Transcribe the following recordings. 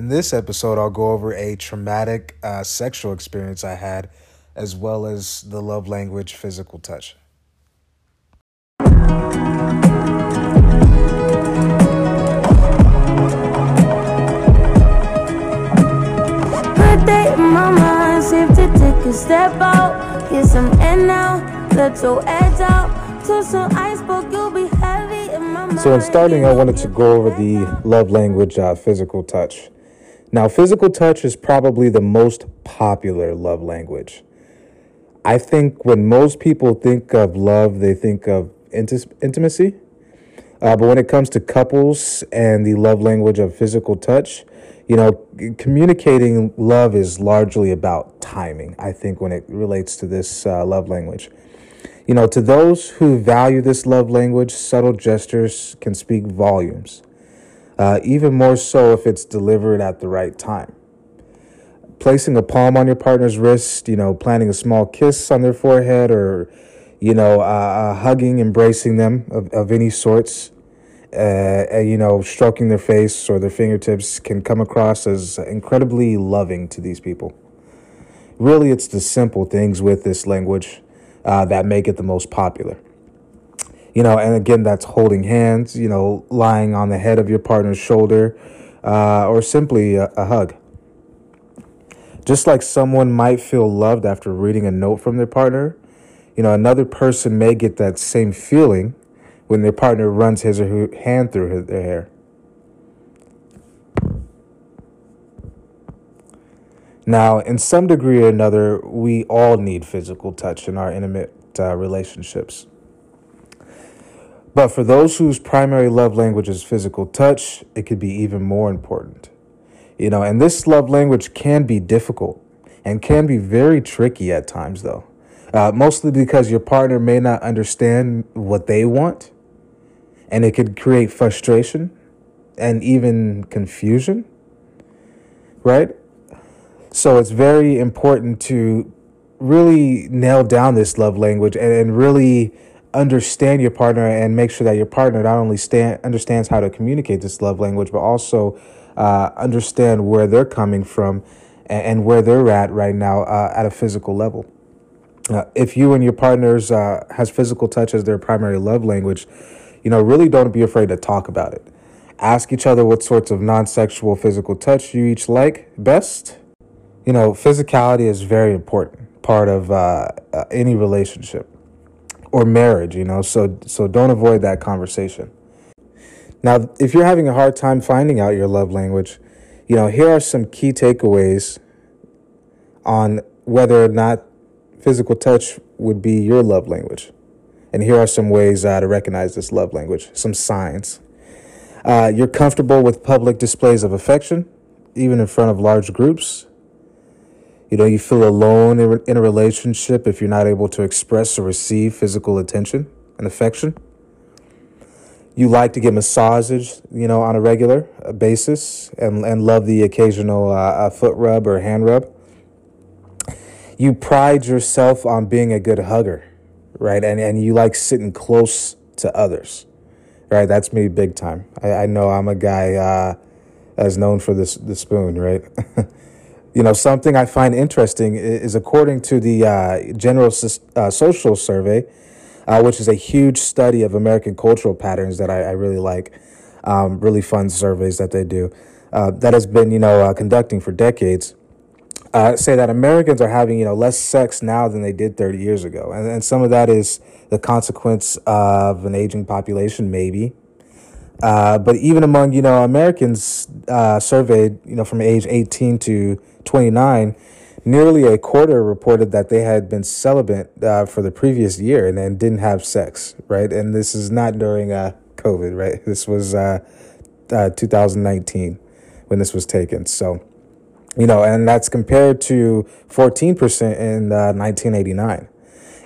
In this episode, I'll go over a traumatic uh, sexual experience I had, as well as the love language physical touch. Good in my mind, safe to take a step out. Get some air now, let your edge out. To some iceberg, you'll be heavy in my mind. So, in starting, I wanted to go over the love language uh, physical touch. Now, physical touch is probably the most popular love language. I think when most people think of love, they think of inti- intimacy. Uh, but when it comes to couples and the love language of physical touch, you know, communicating love is largely about timing, I think, when it relates to this uh, love language. You know, to those who value this love language, subtle gestures can speak volumes, uh, even more so if it's delivered at the right time. Placing a palm on your partner's wrist, you know, planting a small kiss on their forehead, or, you know, uh, hugging, embracing them of, of any sorts, uh, you know, stroking their face or their fingertips can come across as incredibly loving to these people. Really, it's the simple things with this language uh, that make it the most popular. You know, and again, that's holding hands, you know, lying on the head of your partner's shoulder, uh, or simply a, a hug. Just like someone might feel loved after reading a note from their partner, you know, another person may get that same feeling when their partner runs his or her hand through his, their hair. Now, in some degree or another, we all need physical touch in our intimate uh, relationships. But for those whose primary love language is physical touch, it could be even more important. You know, and this love language can be difficult and can be very tricky at times, though. Uh, mostly because your partner may not understand what they want, and it could create frustration and even confusion, right? So it's very important to really nail down this love language and, and really understand your partner and make sure that your partner not only stand, understands how to communicate this love language, but also uh, understand where they're coming from and, and where they're at right now uh, at a physical level. Uh, if you and your partners uh, has physical touch as their primary love language, you know, really don't be afraid to talk about it. Ask each other what sorts of non-sexual physical touch you each like best. You know, physicality is very important part of uh, uh, any relationship or marriage. You know, so so don't avoid that conversation. Now, if you're having a hard time finding out your love language, you know, here are some key takeaways on whether or not physical touch would be your love language. And here are some ways uh, to recognize this love language, some signs. Uh, you're comfortable with public displays of affection, even in front of large groups. You know, you feel alone in a relationship if you're not able to express or receive physical attention and affection. You like to get massages, you know, on a regular uh, basis and, and love the occasional uh, uh, foot rub or hand rub. You pride yourself on being a good hugger, right? And, and you like sitting close to others, right? That's me big time. I, I know I'm a guy uh, that's known for this the spoon, right? you know, something I find interesting is according to the uh, General uh, Social Survey, uh, which is a huge study of American cultural patterns that I, I really like. Um, really fun surveys that they do. Uh, that has been, you know, uh, conducting for decades. Uh, say that Americans are having, you know, less sex now than they did 30 years ago, and, and some of that is the consequence of an aging population, maybe. Uh, but even among, you know, Americans uh, surveyed, you know, from age 18 to 29, nearly a quarter reported that they had been celibate uh, for the previous year and, and didn't have sex, right? And this is not during uh, COVID, right? This was uh, uh, 2019 when this was taken. So, you know, and that's compared to 14% in uh, 1989.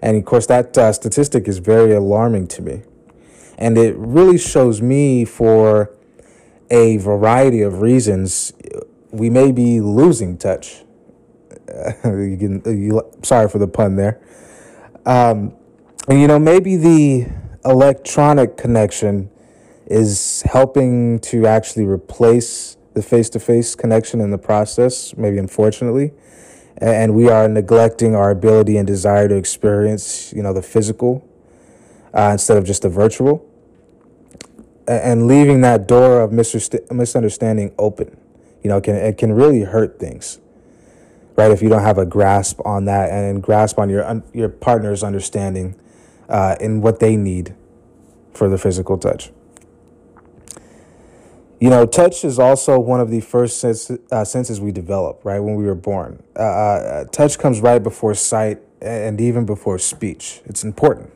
And of course, that statistic is very alarming to me. And it really shows me for a variety of reasons we may be losing touch. you can, you, sorry for the pun there. Um, and, you know, maybe the electronic connection is helping to actually replace the face to face connection in the process, maybe unfortunately. And we are neglecting our ability and desire to experience, you know, the physical uh, instead of just the virtual. And leaving that door of misunderstanding open, you know, can, it can really hurt things, right? If you don't have a grasp on that and grasp on your, your partner's understanding uh, in what they need for the physical touch. You know, touch is also one of the first sense, uh, senses we develop, right, when we were born. Uh, uh, touch comes right before sight and even before speech. It's important.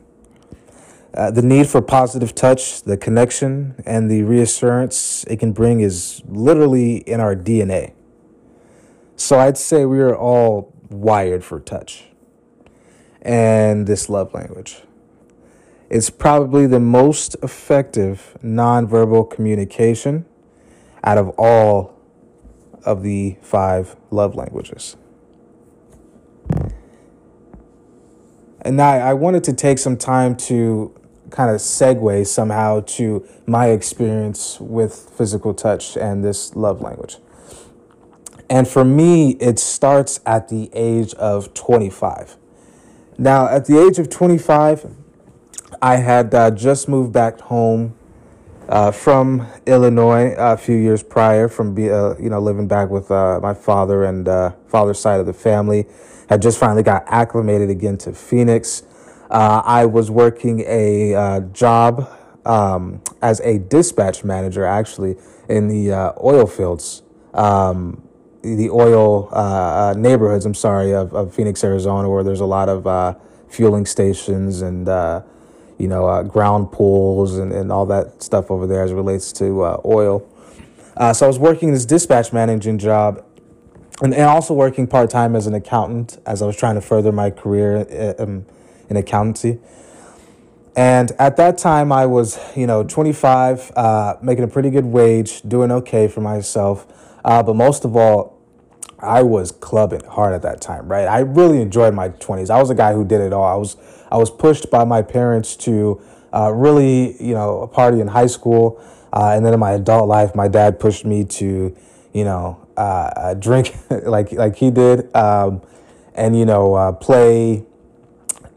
Uh, the need for positive touch, the connection, and the reassurance it can bring is literally in our DNA. So I'd say we are all wired for touch and this love language. It's probably the most effective nonverbal communication out of all of the five love languages. And now I wanted to take some time to kind of segue somehow to my experience with physical touch and this love language. And for me, it starts at the age of 25. Now, at the age of 25, I had uh, just moved back home uh, from Illinois a few years prior, from be, uh, you know living back with uh, my father and uh, father's side of the family. Had just finally got acclimated again to Phoenix. Uh, I was working a job um, as a dispatch manager, actually in the oil fields, um, the oil neighborhoods. I'm sorry of, of, Phoenix, Arizona, where there's a lot of fueling stations and you know, uh, ground pools and, and all that stuff over there as it relates to uh, oil. Uh, so I was working this dispatch managing job and, also working part time as an accountant as I was trying to further my career uh, um, in accountancy. And at that time, I was, you know, 25, uh, making a pretty good wage, doing okay for myself. Uh, but most of all, I was clubbing hard at that time, right? I really enjoyed my 20s. I was a guy who did it all. I was I was pushed by my parents to uh, really, you know, party in high school, uh, and then in my adult life, my dad pushed me to, you know, uh, uh drink like like he did, um, and you know, uh, play.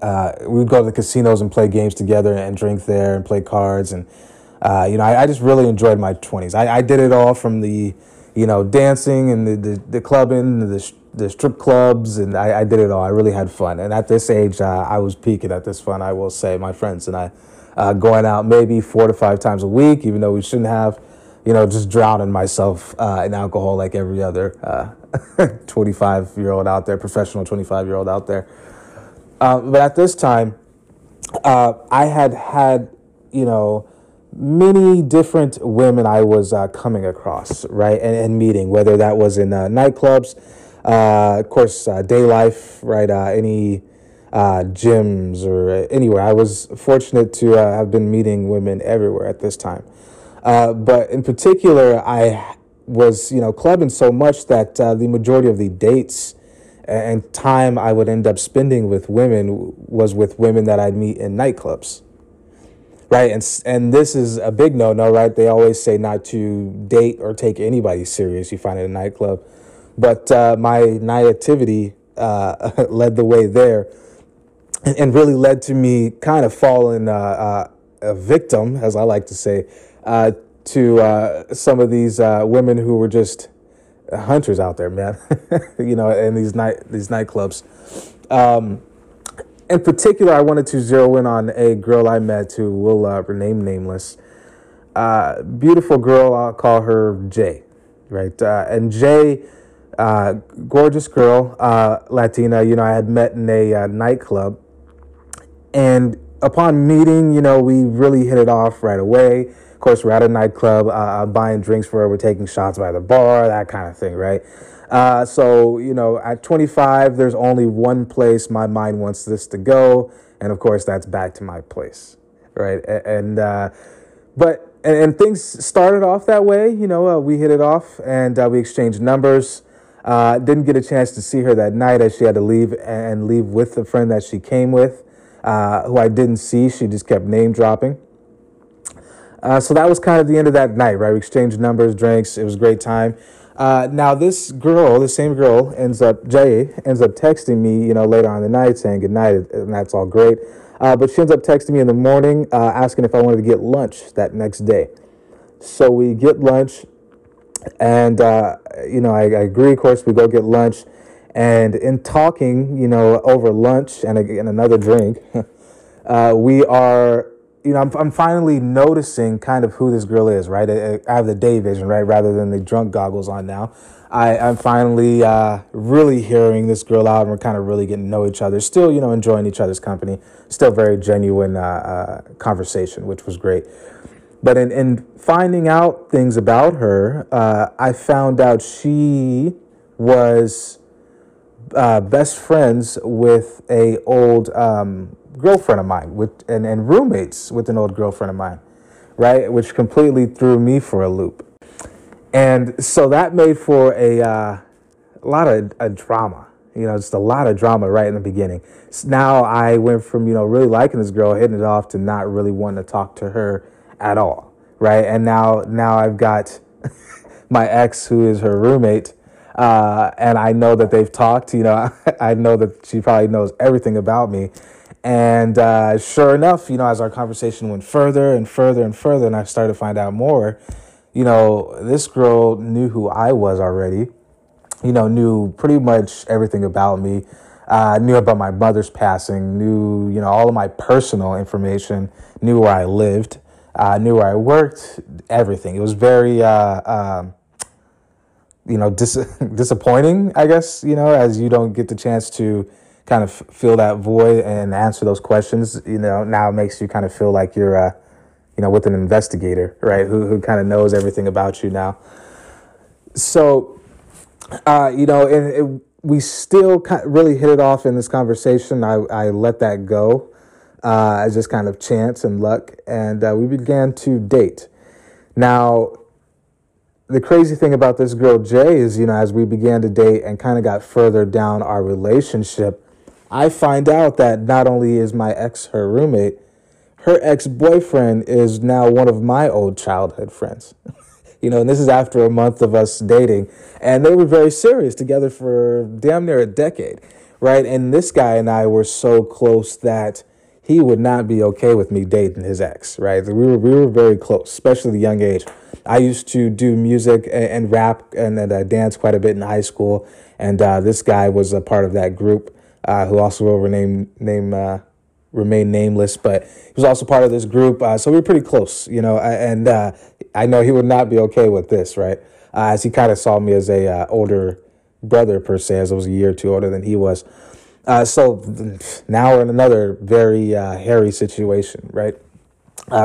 Uh, we would go to the casinos and play games together and drink there and play cards and you know I, I, just really enjoyed my 20s. I, I did it all from the you know, dancing and the, the, the clubbing, the, the strip clubs, and I, I, did it all. I really had fun. And at this age, uh, I was peaking at this fun, I will say. My friends and I uh, going out maybe four to five times a week, even though we shouldn't have, you know, just drowning myself uh, in alcohol like every other 25 uh, year old out there, professional 25 year old out there. Uh, but at this time, uh, I had had, you know, many different women I was uh, coming across, right, and, and, meeting, whether that was in uh, nightclubs, uh, of course, uh, day life, right, any gyms or anywhere. I was fortunate to have been meeting women everywhere at this time. but in particular, I was, you know, clubbing so much that the majority of the dates and time I would end up spending with women was with women that I'd meet in nightclubs right? And and this is a big no no, right? They always say not to date or take anybody serious. You find in a nightclub, but uh, my naivety uh, led the way there, and, and, really led to me kind of falling uh, uh a victim, as I like to say, uh, to uh, some of these women who were just hunters out there, man. you know, in these night these nightclubs. Um, in particular, I wanted to zero in on a girl I met who will uh, remain nameless. Uh, beautiful girl, I'll call her Jay, right? Uh, and Jay, uh, gorgeous girl, uh, Latina, you know, I had met in a uh, nightclub. And upon meeting, you know, we really hit it off right away. Course, we're at a nightclub, buying drinks for her, we're taking shots by the bar, that kind of thing, right? Uh, so, you know, at 25, there's only one place my mind wants this to go. And of course, that's back to my place. Right. And, uh, but, and, and, things started off that way. You know, uh, we hit it off and uh, we exchanged numbers. Uh, didn't get a chance to see her that night as she had to leave and leave with the friend that she came with, uh, who I didn't see. She just kept name dropping. Uh, so that was kind of the end of that night, right? We exchanged numbers, drinks. It was a great time. Uh, now this girl, the same girl, ends up Jay ends up texting me, you know, later on in the night saying good night, and that's all great. Uh, but she ends up texting me in the morning uh, asking if I wanted to get lunch that next day. So we get lunch, and uh, you know, I, I, agree. Of course, we go get lunch, and in talking, you know, over lunch and, and another drink, uh, we are you know, I'm, I'm finally noticing kind of who this girl is, right? I, I have the day vision, right, rather than the drunk goggles on now. I, I'm finally uh, really hearing this girl out, and we're kind of really getting to know each other. Still, you know, enjoying each other's company. Still very genuine uh, uh, conversation, which was great. But in, in finding out things about her, uh, I found out she was uh, best friends with a old um, girlfriend of mine with and, and roommates with an old girlfriend of mine, right? Which completely threw me for a loop. And so that made for a, uh, a lot of a drama, you know, just a lot of drama right in the beginning. So now I went from, you know, really liking this girl, hitting it off to not really wanting to talk to her at all, right? And now, now I've got my ex, who is her roommate, uh, and I know that they've talked. You know, I know that she probably knows everything about me, and uh, sure enough, you know, as our conversation went further and further and further, and I started to find out more, you know, this girl knew who I was already, you know, knew pretty much everything about me, uh, knew about my mother's passing, knew, you know, all of my personal information, knew where I lived, uh, knew where I worked, everything. It was very, uh, um, you know, dis- disappointing, I guess, you know, as you don't get the chance to kind of fill that void and answer those questions, you know, now makes you kind of feel like you're, uh, you know, with an investigator, right, who, who kind of knows everything about you now. So, uh, you know, and it, we still kind of really hit it off in this conversation. I, I let that go uh, as just kind of chance and luck, and uh, we began to date. Now, the crazy thing about this girl Jay is, you know, as we began to date and kind of got further down our relationship, I find out that not only is my ex her roommate, her ex boyfriend is now one of my old childhood friends. you know, and this is after a month of us dating. And they were very serious together for damn near a decade, right? And this guy and I were so close that he would not be okay with me dating his ex, right? We were, we were very close, especially a young age. I used to do music and, and rap and, and uh, dance quite a bit in high school. And uh, this guy was a part of that group uh, who also will rename name uh, remain nameless, but he was also part of this group. Uh, so we were pretty close, you know. And uh, I know he would not be okay with this, right? Uh, as he kind of saw me as a older brother per se, as I was a year or two older than he was. so now we're in another very hairy situation, right?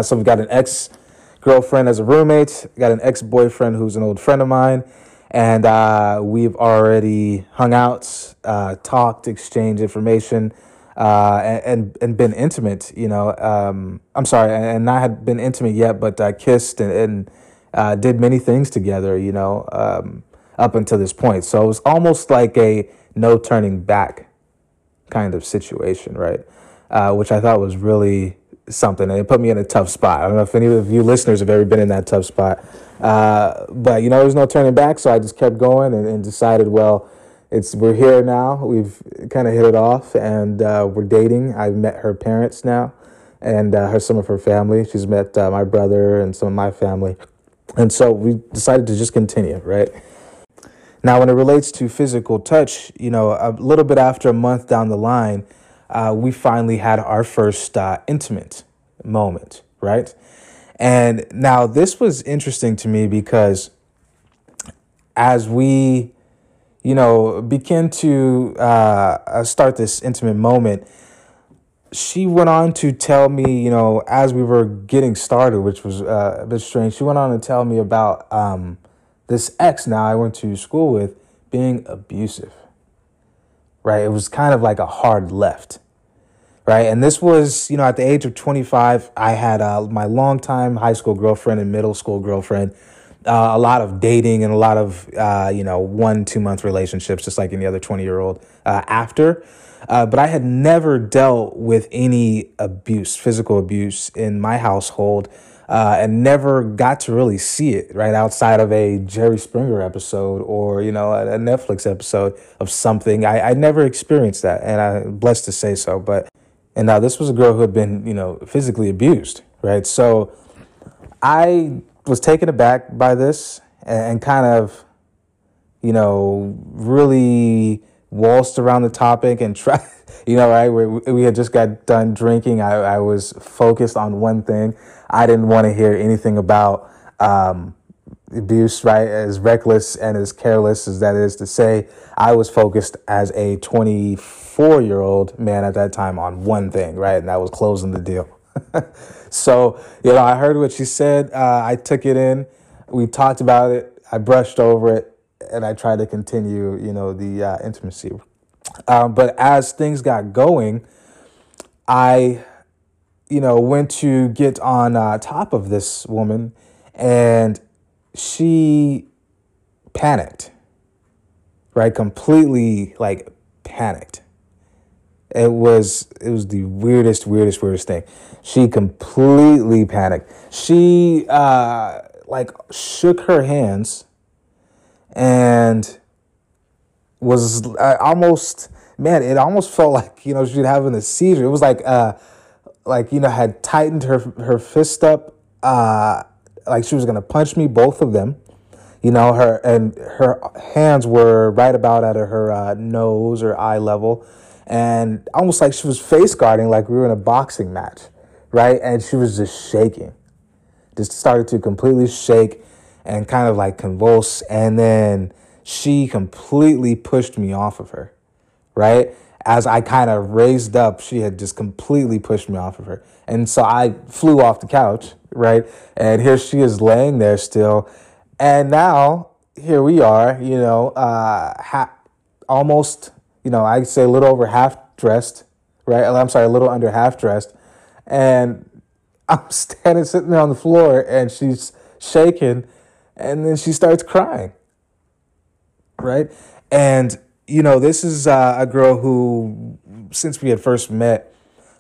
so we've got an ex girlfriend as a roommate, got an ex boyfriend who's an old friend of mine and uh, we've already hung out, uh, talked, exchanged information, uh, and and been intimate. You know, um, I'm sorry, and not had been intimate yet, but uh, kissed and, and uh, did many things together. You know, um, up until this point, so it was almost like a no turning back kind of situation, right? Uh, which I thought was really something, and it put me in a tough spot. I don't know if any of you listeners have ever been in that tough spot. Uh, but you know, there's no turning back, so I just kept going and, and decided, well, it's we're here now. We've kind of hit it off, and uh, we're dating. I've met her parents now, and uh, her some of her family. She's met uh, my brother and some of my family, and so we decided to just continue. Right now, when it relates to physical touch, you know, a little bit after a month down the line, uh, we finally had our first uh, intimate moment. Right and now this was interesting to me because as we, you know, begin to uh, start this intimate moment, she went on to tell me, you know, as we were getting started, which was uh, a bit strange, she went on to tell me about um, this ex now I went to school with being abusive. Right? It was kind of like a hard left right? And this was, you know, at the age of 25, I had uh, my longtime high school girlfriend and middle school girlfriend. Uh, a lot of dating and a lot of, uh, you know, one, two month relationships, just like any other 20 year old uh, after. Uh, but I had never dealt with any abuse, physical abuse in my household uh, and never got to really see it right outside of a Jerry Springer episode or you know a, Netflix episode of something. I, I never experienced that, and I'm blessed to say so. But and now this was a girl who had been you know physically abused, right? So I was taken aback by this and, and kind of you know really waltzed around the topic and tried you know right we, we had just got done drinking I, I was focused on one thing I didn't want to hear anything about um, abuse, right? As reckless and as careless as that is to say, I was focused as a 24 year old man at that time on one thing, right? And that was closing the deal. so, you know, I heard what she said. Uh, I took it in. We talked about it. I brushed over it and I tried to continue, you know, the uh, intimacy. Um, but as things got going, I you know, went to get on uh, top of this woman and she panicked, right? Completely like panicked. It was it was the weirdest, weirdest, weirdest thing. She completely panicked. She uh like shook her hands and was almost man, it almost felt like, you know, she'd having a seizure. It was like uh like you know had tightened her her fist up uh like she was gonna punch me both of them. You know her and her hands were right about at her uh, nose or eye level. And almost like she was face guarding like we were in a boxing match right? And she was just shaking. Just started to completely shake and kind of like convulse and then she completely pushed me off of her right as I kind of raised up, she had just completely pushed me off of her. And so I flew off the couch, right? And here she is laying there still. And now here we are, you know, uh, ha- almost, you know, I'd say a little over half dressed, right? I'm sorry, a little under half dressed. And I'm standing sitting there on the floor and she's shaking and then she starts crying, right? And you know, this is uh, a girl who, since we had first met,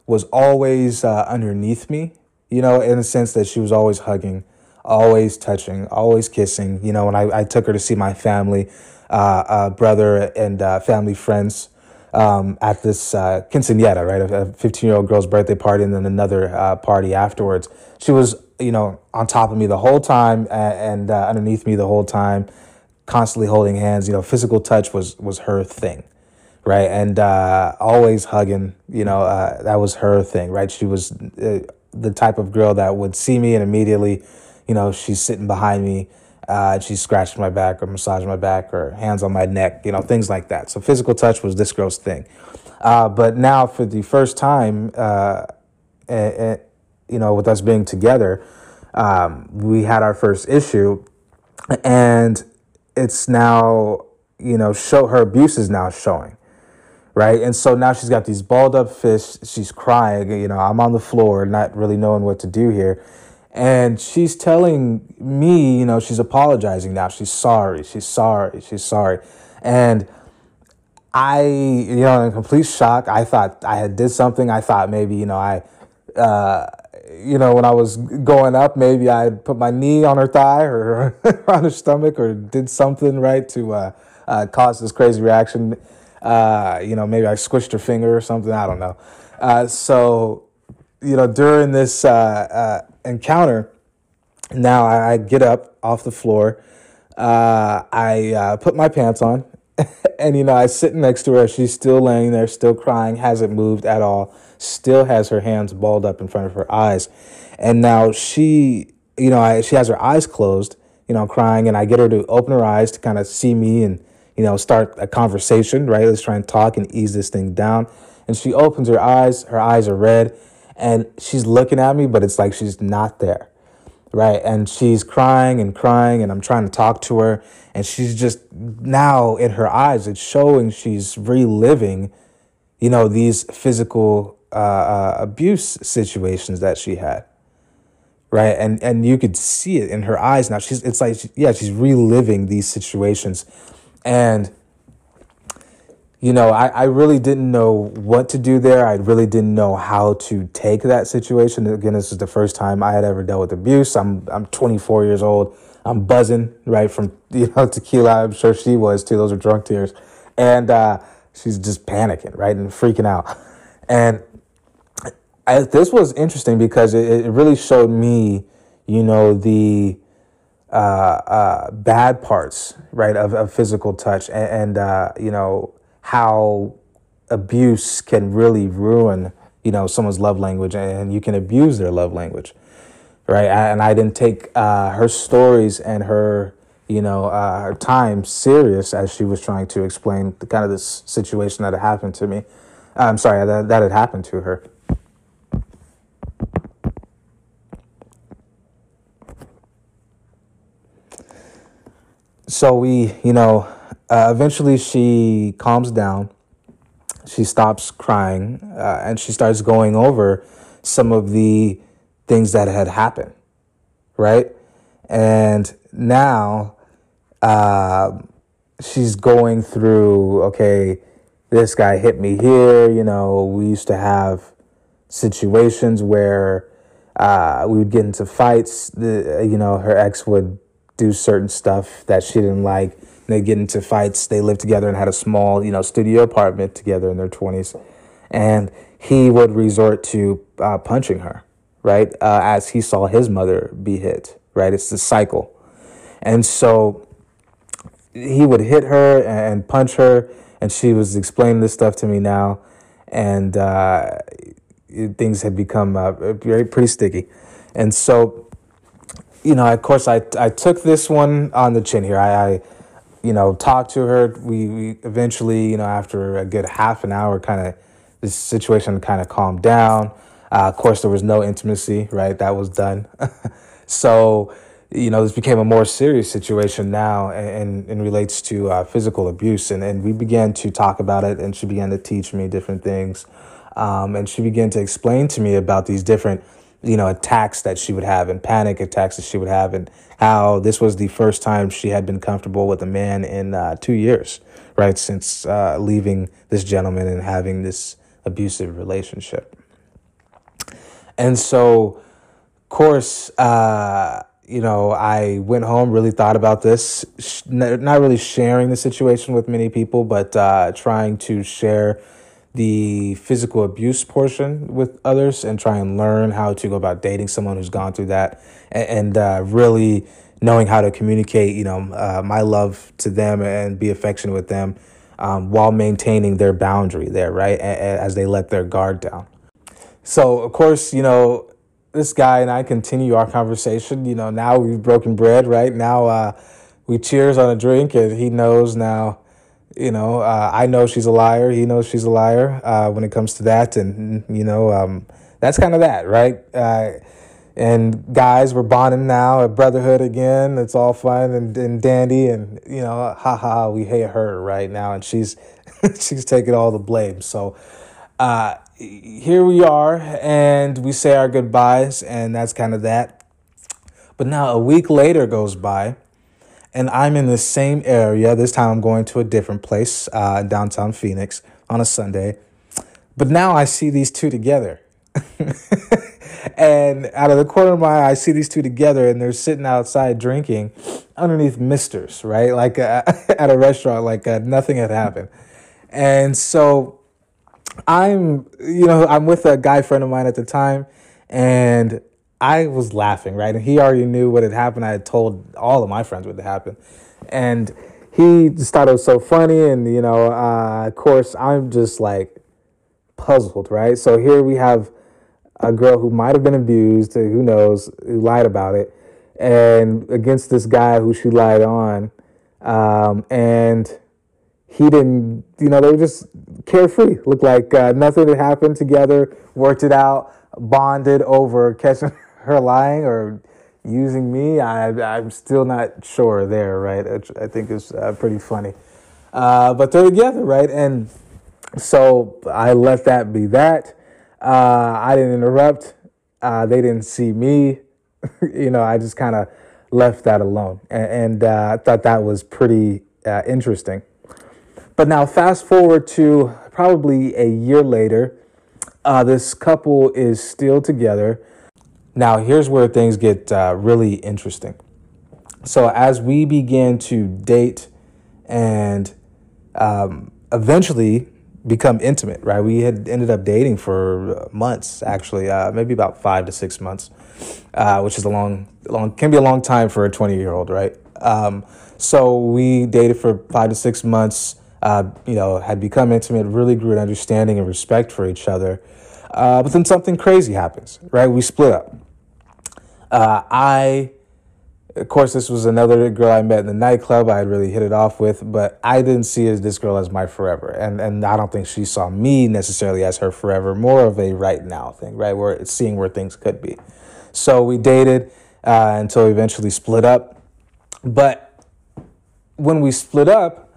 was always uh, underneath me, you know, in the sense that she was always hugging, always touching, always kissing. You know, when I, I took her to see my family, uh, uh brother, and uh, family friends um, at this uh, quinceanera, right? A 15 year old girl's birthday party, and then another party afterwards. She was, you know, on top of me the whole time and, and underneath me the whole time constantly holding hands. You know, physical touch was was her thing, right? And uh, always hugging. You know, uh, that was her thing, right? She was uh, the type of girl that would see me and immediately, you know, she's sitting behind me. Uh, she's scratching my back or massaging my back or hands on my neck, you know, things like that. So physical touch was this girl's thing. Uh, but now, for the first time, uh, you know, with us being together, um, we had our first issue, and it's now, you know, show her abuse is now showing. Right. And so now she's got these balled up fists. She's crying. You know, I'm on the floor, not really knowing what to do here. And she's telling me, you know, she's apologizing now. She's sorry. She's sorry. She's sorry. And I, you know, in complete shock, I thought I had did something. I thought maybe, you know, I, uh, you know, when I was going up, maybe I put my knee on her thigh or on her stomach or did something right to uh, uh, cause this crazy reaction. Uh, you know, maybe I squished her finger or something. I don't know. Uh, so, you know, during this uh, uh, encounter, now I, I, get up off the floor. I put my pants on, and you know, I sit next to her. She's still laying there, still crying, hasn't moved at all still has her hands balled up in front of her eyes. And now she, you know, I, she has her eyes closed, you know, crying, and I get her to open her eyes to kind of see me and, you know, start a conversation, right? Let's try and talk and ease this thing down. And she opens her eyes, her eyes are red, and she's looking at me, but it's like she's not there, right? And she's crying and crying, and I'm trying to talk to her, and she's just now in her eyes, it's showing she's reliving, you know, these physical uh, uh, abuse situations that she had right and and you could see it in her eyes now she's it's like yeah she's reliving these situations and you know, I, I really didn't know what to do there. I really didn't know how to take that situation. Again, this is the first time I had ever dealt with abuse. I'm I'm 24 years old. I'm buzzing right from you know tequila. I'm sure she was too. Those are drunk tears, and uh, she's just panicking, right, and freaking out. And I, this was interesting because it, it really showed me, you know, the uh, uh, bad parts, right, of, of physical touch, and, and uh, you know how abuse can really ruin, you know, someone's love language, and you can abuse their love language, right? And I didn't take uh, her stories and her, you know, uh, her time serious as she was trying to explain the kind of this situation that had happened to me. I'm sorry that that had happened to her. So we, you know, uh, eventually she calms down. She stops crying uh, and she starts going over some of the things that had happened, right? And now uh, she's going through, okay, this guy hit me here. You know, we used to have situations where uh, we would get into fights. The, you know, her ex would do certain stuff that she didn't like. They get into fights. They lived together and had a small, you know, studio apartment together in their 20s. And he would resort to uh, punching her, right? Uh, as he saw his mother be hit, right? It's the cycle. And so he would hit her and punch her. And she was explaining this stuff to me now. And uh, things had become uh, very pretty sticky. And so you know, of course, I I took this one on the chin here. I, I you know, talked to her. We, we eventually, you know, after a good half an hour, kind of this situation kind of calmed down. Uh, of course, there was no intimacy, right? That was done. so, you know, this became a more serious situation now and, and, relates to uh, physical abuse. And, and we began to talk about it, and she began to teach me different things. Um, and she began to explain to me about these different you know, attacks that she would have and panic attacks that she would have, and how this was the first time she had been comfortable with a man in uh, two years, right? Since uh, leaving this gentleman and having this abusive relationship. And so, of course, uh, you know, I went home, really thought about this, not really sharing the situation with many people, but uh, trying to share the physical abuse portion with others and try and learn how to go about dating someone who's gone through that and, and uh, really knowing how to communicate, you know, uh, my love to them and be affectionate with them um, while maintaining their boundary there, right? As they let their guard down. So, of course, you know, this guy and I continue our conversation. You know, now we've broken bread, right? Now uh, we cheers on a drink, and he knows now you know, uh, I know she's a liar. He knows she's a liar uh, when it comes to that, and you know, um, that's kind of that, right? Uh, and guys, we're bonding now, a brotherhood again. It's all fun and, and dandy, and you know, ha ha, we hate her right now, and she's she's taking all the blame. So uh, here we are, and we say our goodbyes, and that's kind of that. But now a week later goes by and I'm in the same area. This time I'm going to a different place, uh, downtown Phoenix, on a Sunday. But now I see these two together. and out of the corner of my eye, I see these two together, and they're sitting outside drinking underneath Misters, right? Like uh, at a restaurant, like uh, nothing had happened. And so I'm, you know, I'm with a guy friend of mine at the time, and I was laughing, right? And he already knew what had happened. I had told all of my friends what had happened. And he just thought it was so funny. And, you know, uh, of course, I'm just like puzzled, right? So here we have a girl who might have been abused, who knows, who lied about it, and against this guy who she lied on. Um, and he didn't, you know, they were just carefree. Looked like uh, nothing had happened together, worked it out, bonded over catching her lying or using me, I, I'm still not sure there, right? I think it's uh, pretty funny. Uh, but they're together, right? And so I let that be that. Uh, I didn't interrupt. Uh, they didn't see me. you know, I just kind of left that alone. And, and uh, I thought that was pretty uh, interesting. But now, fast forward to probably a year later, this couple is still together. Now, here's where things get uh, really interesting. So, as we began to date and um, eventually become intimate, right? We had ended up dating for months, actually, uh, maybe about five to six months, uh, which is a long, long, can be a long time for a 20 year old, right? Um, so we dated for five to six months, uh, you know, had become intimate, really grew an understanding and respect for each other. Uh, but then something crazy happens, right? We split up. Uh, I of course, this was another girl I met in the nightclub. I had really hit it off with, but I didn't see this girl as my forever, and and I don't think she saw me necessarily as her forever. More of a right now thing, right? Where it's seeing where things could be. So we dated uh, until we eventually split up. But when we split up,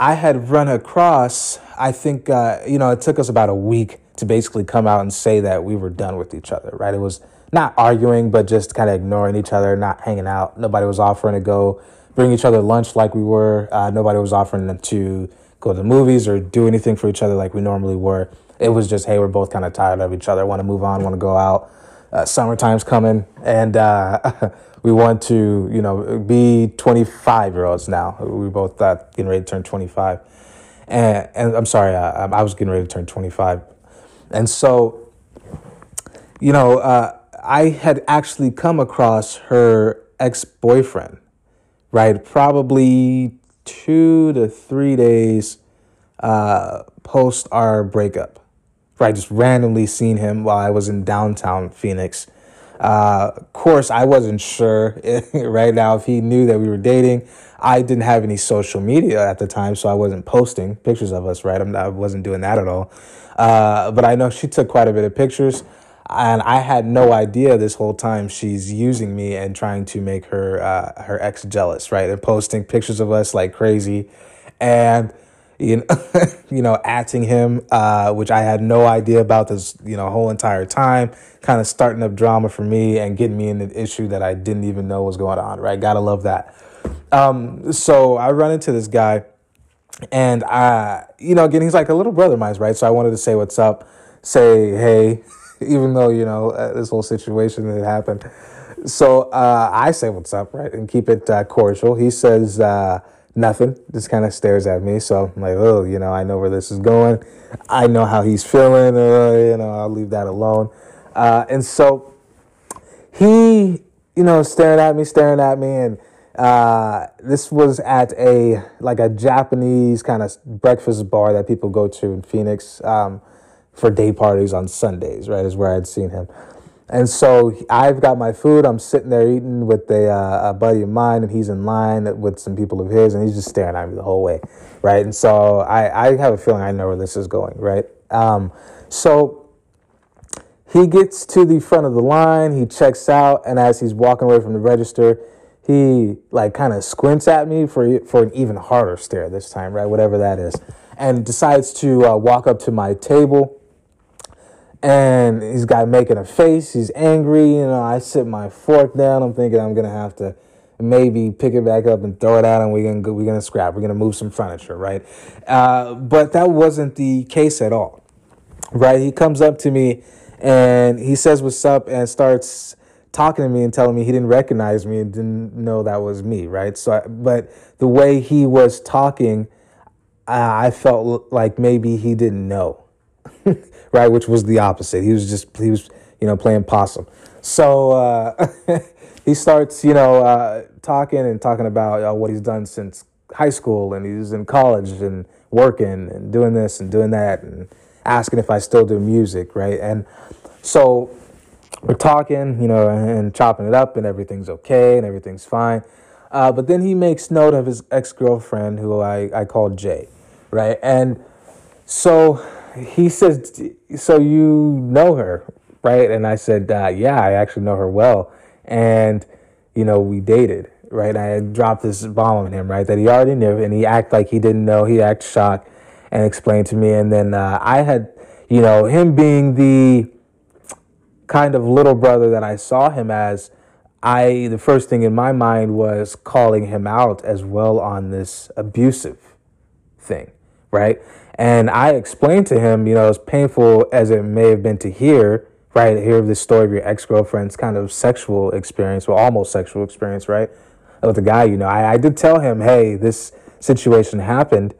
I had run across. I think uh, you know it took us about a week to basically come out and say that we were done with each other. Right? It was not arguing, but just kind of ignoring each other, not hanging out. Nobody was offering to go bring each other lunch like we were. Uh, nobody was offering to go to the movies or do anything for each other like we normally were. It was just, hey, we're both kind of tired of each other, want to move on, want to go out. Uh, summertime's coming, and uh, we want to, you know, be 25 year olds now. We both uh, getting ready to turn 25. And, and I'm sorry, uh, I was getting ready to turn 25. And so, you know, uh, I had actually come across her ex boyfriend, right? Probably two to three days uh, post our breakup, right? Just randomly seen him while I was in downtown Phoenix. Uh, of course, I wasn't sure right now if he knew that we were dating. I didn't have any social media at the time, so I wasn't posting pictures of us, right? I'm, I wasn't doing that at all. Uh, but I know she took quite a bit of pictures and I had no idea this whole time she's using me and trying to make her uh, her ex jealous, right? And posting pictures of us like crazy, and you know, you know, acting him, uh, which I had no idea about this, you know, whole entire time. Kind of starting up drama for me and getting me in an issue that I didn't even know was going on. Right? Gotta love that. Um, so I run into this guy, and I, you know, again, he's like a little brother of mine, right? So I wanted to say what's up, say hey even though you know uh, this whole situation that happened. So uh, I say what's up, right, and keep it uh, cordial. He says uh, nothing, just kind of stares at me. So I'm like, oh, you know, I know where this is going. I know how he's feeling. Uh, you know, I'll leave that alone. Uh, and so he, you know, staring at me, staring at me, and this was at a like a Japanese kind of breakfast bar that people go to in Phoenix. Um, for day parties on Sundays, right? Is where I'd seen him. And so I've got my food. I'm sitting there eating with a, uh, a buddy of mine, and he's in line with some people of his, and he's just staring at me the whole way, right? And so I, I have a feeling I know where this is going, right? Um, so he gets to the front of the line, he checks out, and as he's walking away from the register, he like kind of squints at me for for an even harder stare this time, right? Whatever that is, and decides to uh, walk up to my table and he's got making a face. He's angry. You know, I sit my fork down. I'm thinking I'm gonna have to maybe pick it back up and throw it out, and we're gonna we're gonna scrap. We're gonna move some furniture, right? Uh, but that wasn't the case at all, right? He comes up to me and he says what's up and starts talking to me and telling me he didn't recognize me and didn't know that was me, right? So, but the way he was talking, I felt like maybe he didn't know right? Which was the opposite. He was just he was you know playing possum. So uh, he starts you know uh, talking and talking about uh, what he's done since high school, and he's in college and working and doing this and doing that, and asking if I still do music, right? And so we're talking, you know, and chopping it up, and everything's okay and everything's fine. Uh, but then he makes note of his ex girlfriend, who I, I called Jay, right? And so he says, "So you know her, right?" And I said, uh, "Yeah, I actually know her well." And you know, we dated, right? I dropped this bomb on him, right? That he already knew, and he acted like he didn't know. He acted shocked and explained to me, and then uh, I had, you know, him being the kind of little brother that I saw him as. I the first thing in my mind was calling him out as well on this abusive thing, right? And I explained to him, you know, as painful as it may have been to hear, right, hear this story of your ex girlfriend's kind of sexual experience, well, almost sexual experience, right, with the guy, you know, I, I did tell him, hey, this situation happened.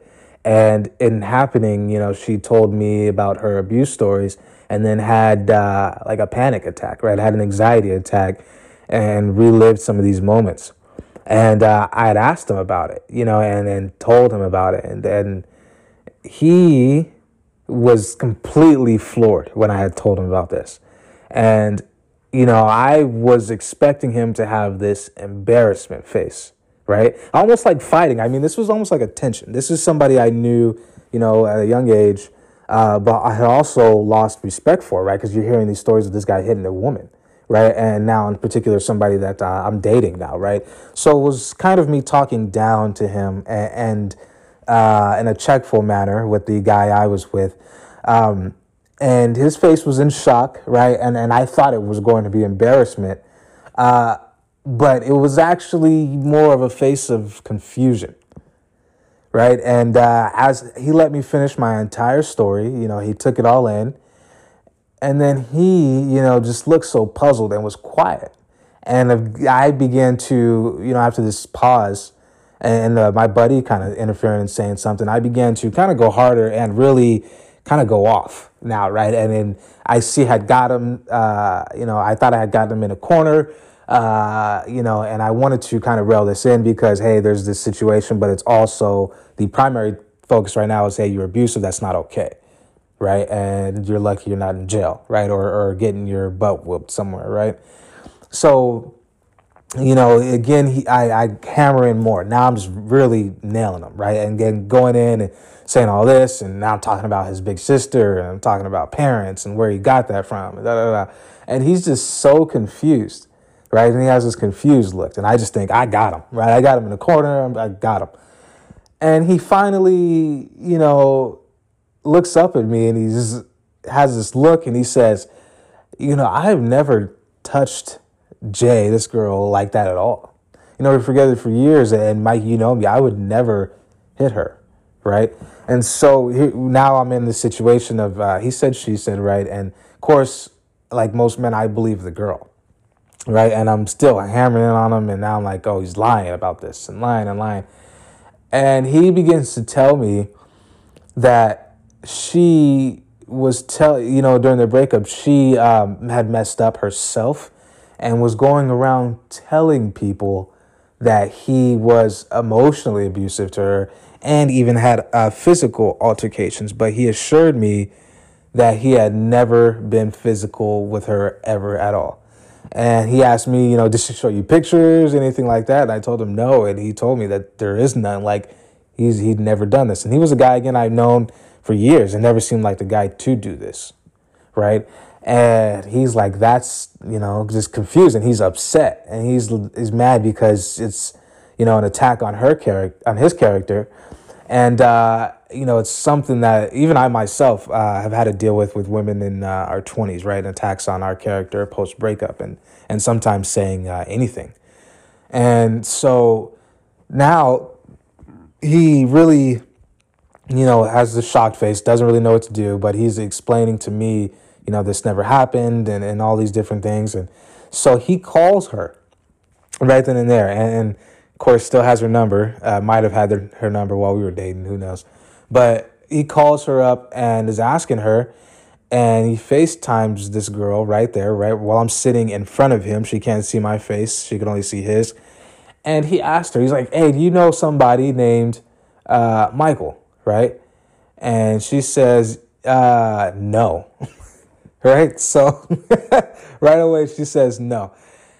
And in happening, you know, she told me about her abuse stories and then had uh, like a panic attack, right? Had an anxiety attack and relived some of these moments. And uh, I had asked him about it, you know, and, and told him about it. And then he was completely floored when I had told him about this. And, you know, I was expecting him to have this embarrassment face, right? Almost like fighting. I mean, this was almost like a tension. This is somebody I knew, you know, at a young age, uh, but I had also lost respect for, right? Because you're hearing these stories of this guy hitting a woman right? And now, in particular, somebody that uh, I'm dating now, right? So it was kind of me talking down to him and, and uh, in a checkful manner with the guy I was with. Um, and his face was in shock, right? And, and I thought it was going to be embarrassment. Uh, but it was actually more of a face of confusion, right? And uh, as he let me finish my entire story, you know, he took it all in and then he, you know, just looked so puzzled and was quiet. And I began to, you know, after this pause, and uh, my buddy kind of interfering and saying something, I began to kind of go harder and really kind of go off now, right? And then I see had got him, uh, you know, I thought I had gotten him in a corner, uh, you know, and I wanted to kind of rail this in because, hey, there's this situation, but it's also the primary focus right now is, hey, you're abusive, that's not okay right? And you're lucky you're not in jail, right? Or, or getting your butt whooped somewhere, right? So, you know, again, he, I, I hammer in more. Now I'm just really nailing him, right? And then going in and saying all this, and now I'm talking about his big sister, and I'm talking about parents and where he got that from, and, da, da, da. and he's just so confused, right? And he has this confused look, and I just think I got him, right? I got him in the corner, I got him, and he finally, you know, looks up at me and he has this look and he says, You know, I have never touched Jay, this girl, like that at all. You know, we have together for years, and Mike, you know me, I would never hit her, right? And so now I'm in the situation of uh, he said, she said, right? And of course, like most men, I believe the girl, right? And I'm still hammering on him, and now I'm like, oh, he's lying about this and lying and lying. And he begins to tell me that she was tell you know during the breakup she um, had messed up herself and was going around telling people that he was emotionally abusive to her and even had uh, physical altercations. But he assured me that he had never been physical with her ever at all. And he asked me you know did she show you pictures anything like that? And i told him no and he told me that there is none like he's he'd never done this. And he was a guy again i've known for years. And never seemed like the guy to do this, right? And he's like, that's you know just confused, and he's upset, and he's he's mad because it's you know an attack on her character, on his character, and uh, you know it's something that even I myself uh, have had to deal with with women in uh, our twenties, right? Attacks on our character post breakup, and and sometimes saying uh, anything, and so now he really you know, has this shocked face, doesn't really know what to do, but he's explaining to me, you know, this never happened and, and all these different things. And so he calls her right then and there. And, and of course, still has her number. Uh, might have had her, her number while we were dating, who knows. But he calls her up and is asking her. And he FaceTimes this girl right there, right while I'm sitting in front of him. She can't see my face, she can only see his. And he asked her, he's like, Hey, do you know somebody named uh, Michael? right? And she says, uh, no. right? So right away she says no.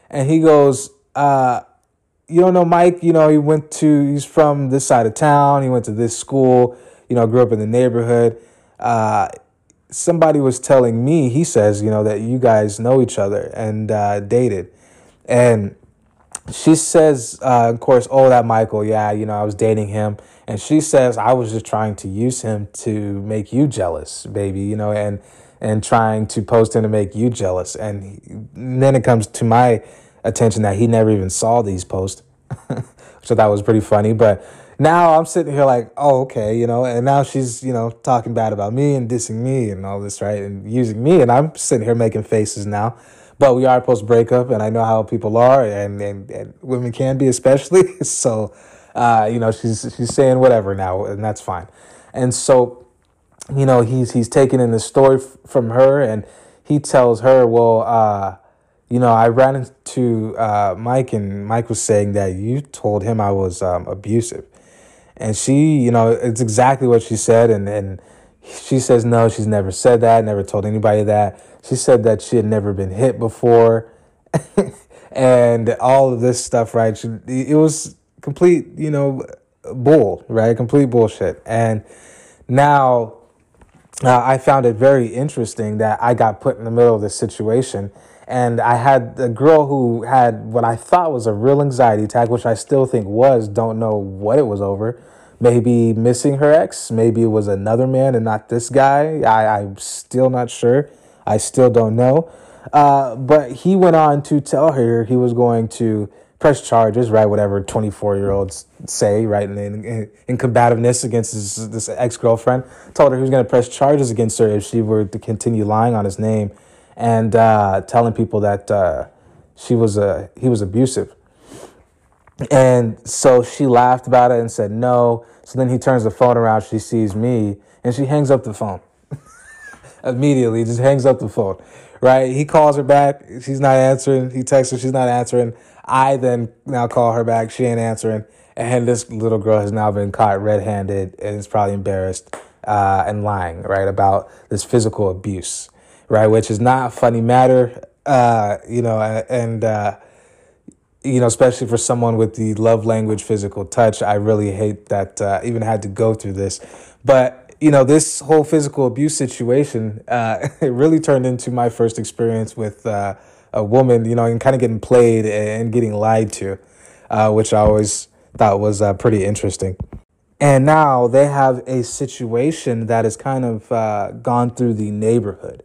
And he goes, uh, you don't know Mike, you know, he went to he's from this side of town, he went to this school, you know, grew up in the neighborhood. Uh, somebody was telling me, he says, you know, that you guys know each other and uh, dated. And she says, uh, of course, oh, that Michael, yeah, you know, I was dating him. And she says, I was just trying to use him to make you jealous, baby, you know, and and trying to post him to make you jealous. And, he, and then it comes to my attention that he never even saw these posts, so that was pretty funny. But now I'm sitting here like, oh, okay, you know, and now she's, you know, talking bad about me and dissing me and all this, right? And using me. And I'm sitting here making faces now. But we are post breakup, and I know how people are, and, and, and women can be, especially. so, uh, you know, she's she's saying whatever now, and that's fine. And so, you know, he's he's taking in the story f- from her, and he tells her, well, uh, you know, I ran into uh, Mike, and Mike was saying that you told him I was um, abusive. And she, you know, it's exactly what she said. And, and she says, no, she's never said that, never told anybody that. She said that she had never been hit before. and all of this stuff, right? She, it was complete, you know, bull, right? Complete bullshit. And now uh, I found it very interesting that I got put in the middle of this situation. And I had a girl who had what I thought was a real anxiety attack, which I still think was, don't know what it was over. Maybe missing her ex, maybe it was another man and not this guy. I, I'm still not sure. I still don't know. Uh, but he went on to tell her he was going to press charges, right? Whatever 24 year olds say, right? In, in, in combativeness against his, this ex girlfriend, told her he was going to press charges against her if she were to continue lying on his name and uh, telling people that uh, she was a he was abusive. And so she laughed about it and said no. So then he turns the phone around. She sees me and she hangs up the phone immediately. Just hangs up the phone. Right? He calls her back. She's not answering. He texts her. She's not answering. I then now call her back. She ain't answering. And this little girl has now been caught red-handed and is probably embarrassed uh, and lying, right, about this physical abuse right? Which is not a funny matter, uh, you know, and, uh, you know, especially for someone with the love language physical touch, I really hate that uh, even had to go through this. But, you know, this whole physical abuse situation, uh, it really turned into my first experience with uh, a woman, you know, and kind of getting played and getting lied to, uh, which I always thought was uh, pretty interesting. And now they have a situation that has kind of uh, gone through the neighborhood